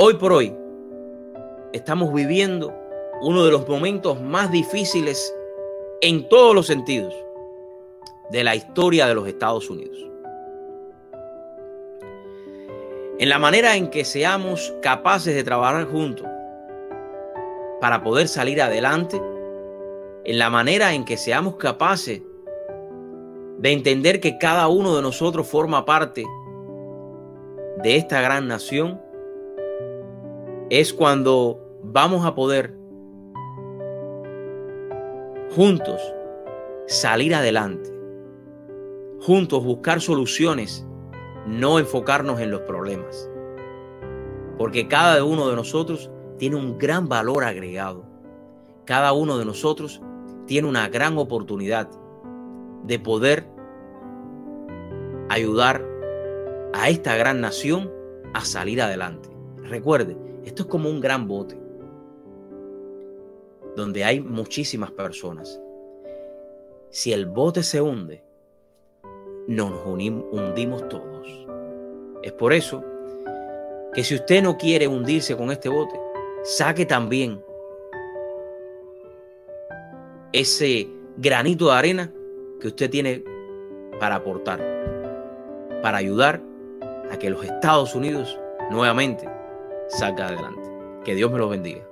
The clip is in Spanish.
Hoy por hoy estamos viviendo uno de los momentos más difíciles en todos los sentidos de la historia de los Estados Unidos. En la manera en que seamos capaces de trabajar juntos para poder salir adelante, en la manera en que seamos capaces de entender que cada uno de nosotros forma parte de esta gran nación, es cuando vamos a poder juntos salir adelante, juntos buscar soluciones, no enfocarnos en los problemas. Porque cada uno de nosotros tiene un gran valor agregado. Cada uno de nosotros tiene una gran oportunidad de poder ayudar a esta gran nación a salir adelante. Recuerde, esto es como un gran bote donde hay muchísimas personas. Si el bote se hunde, nos hundimos todos. Es por eso que si usted no quiere hundirse con este bote, saque también ese granito de arena que usted tiene para aportar, para ayudar a que los Estados Unidos nuevamente salga adelante. Que Dios me lo bendiga.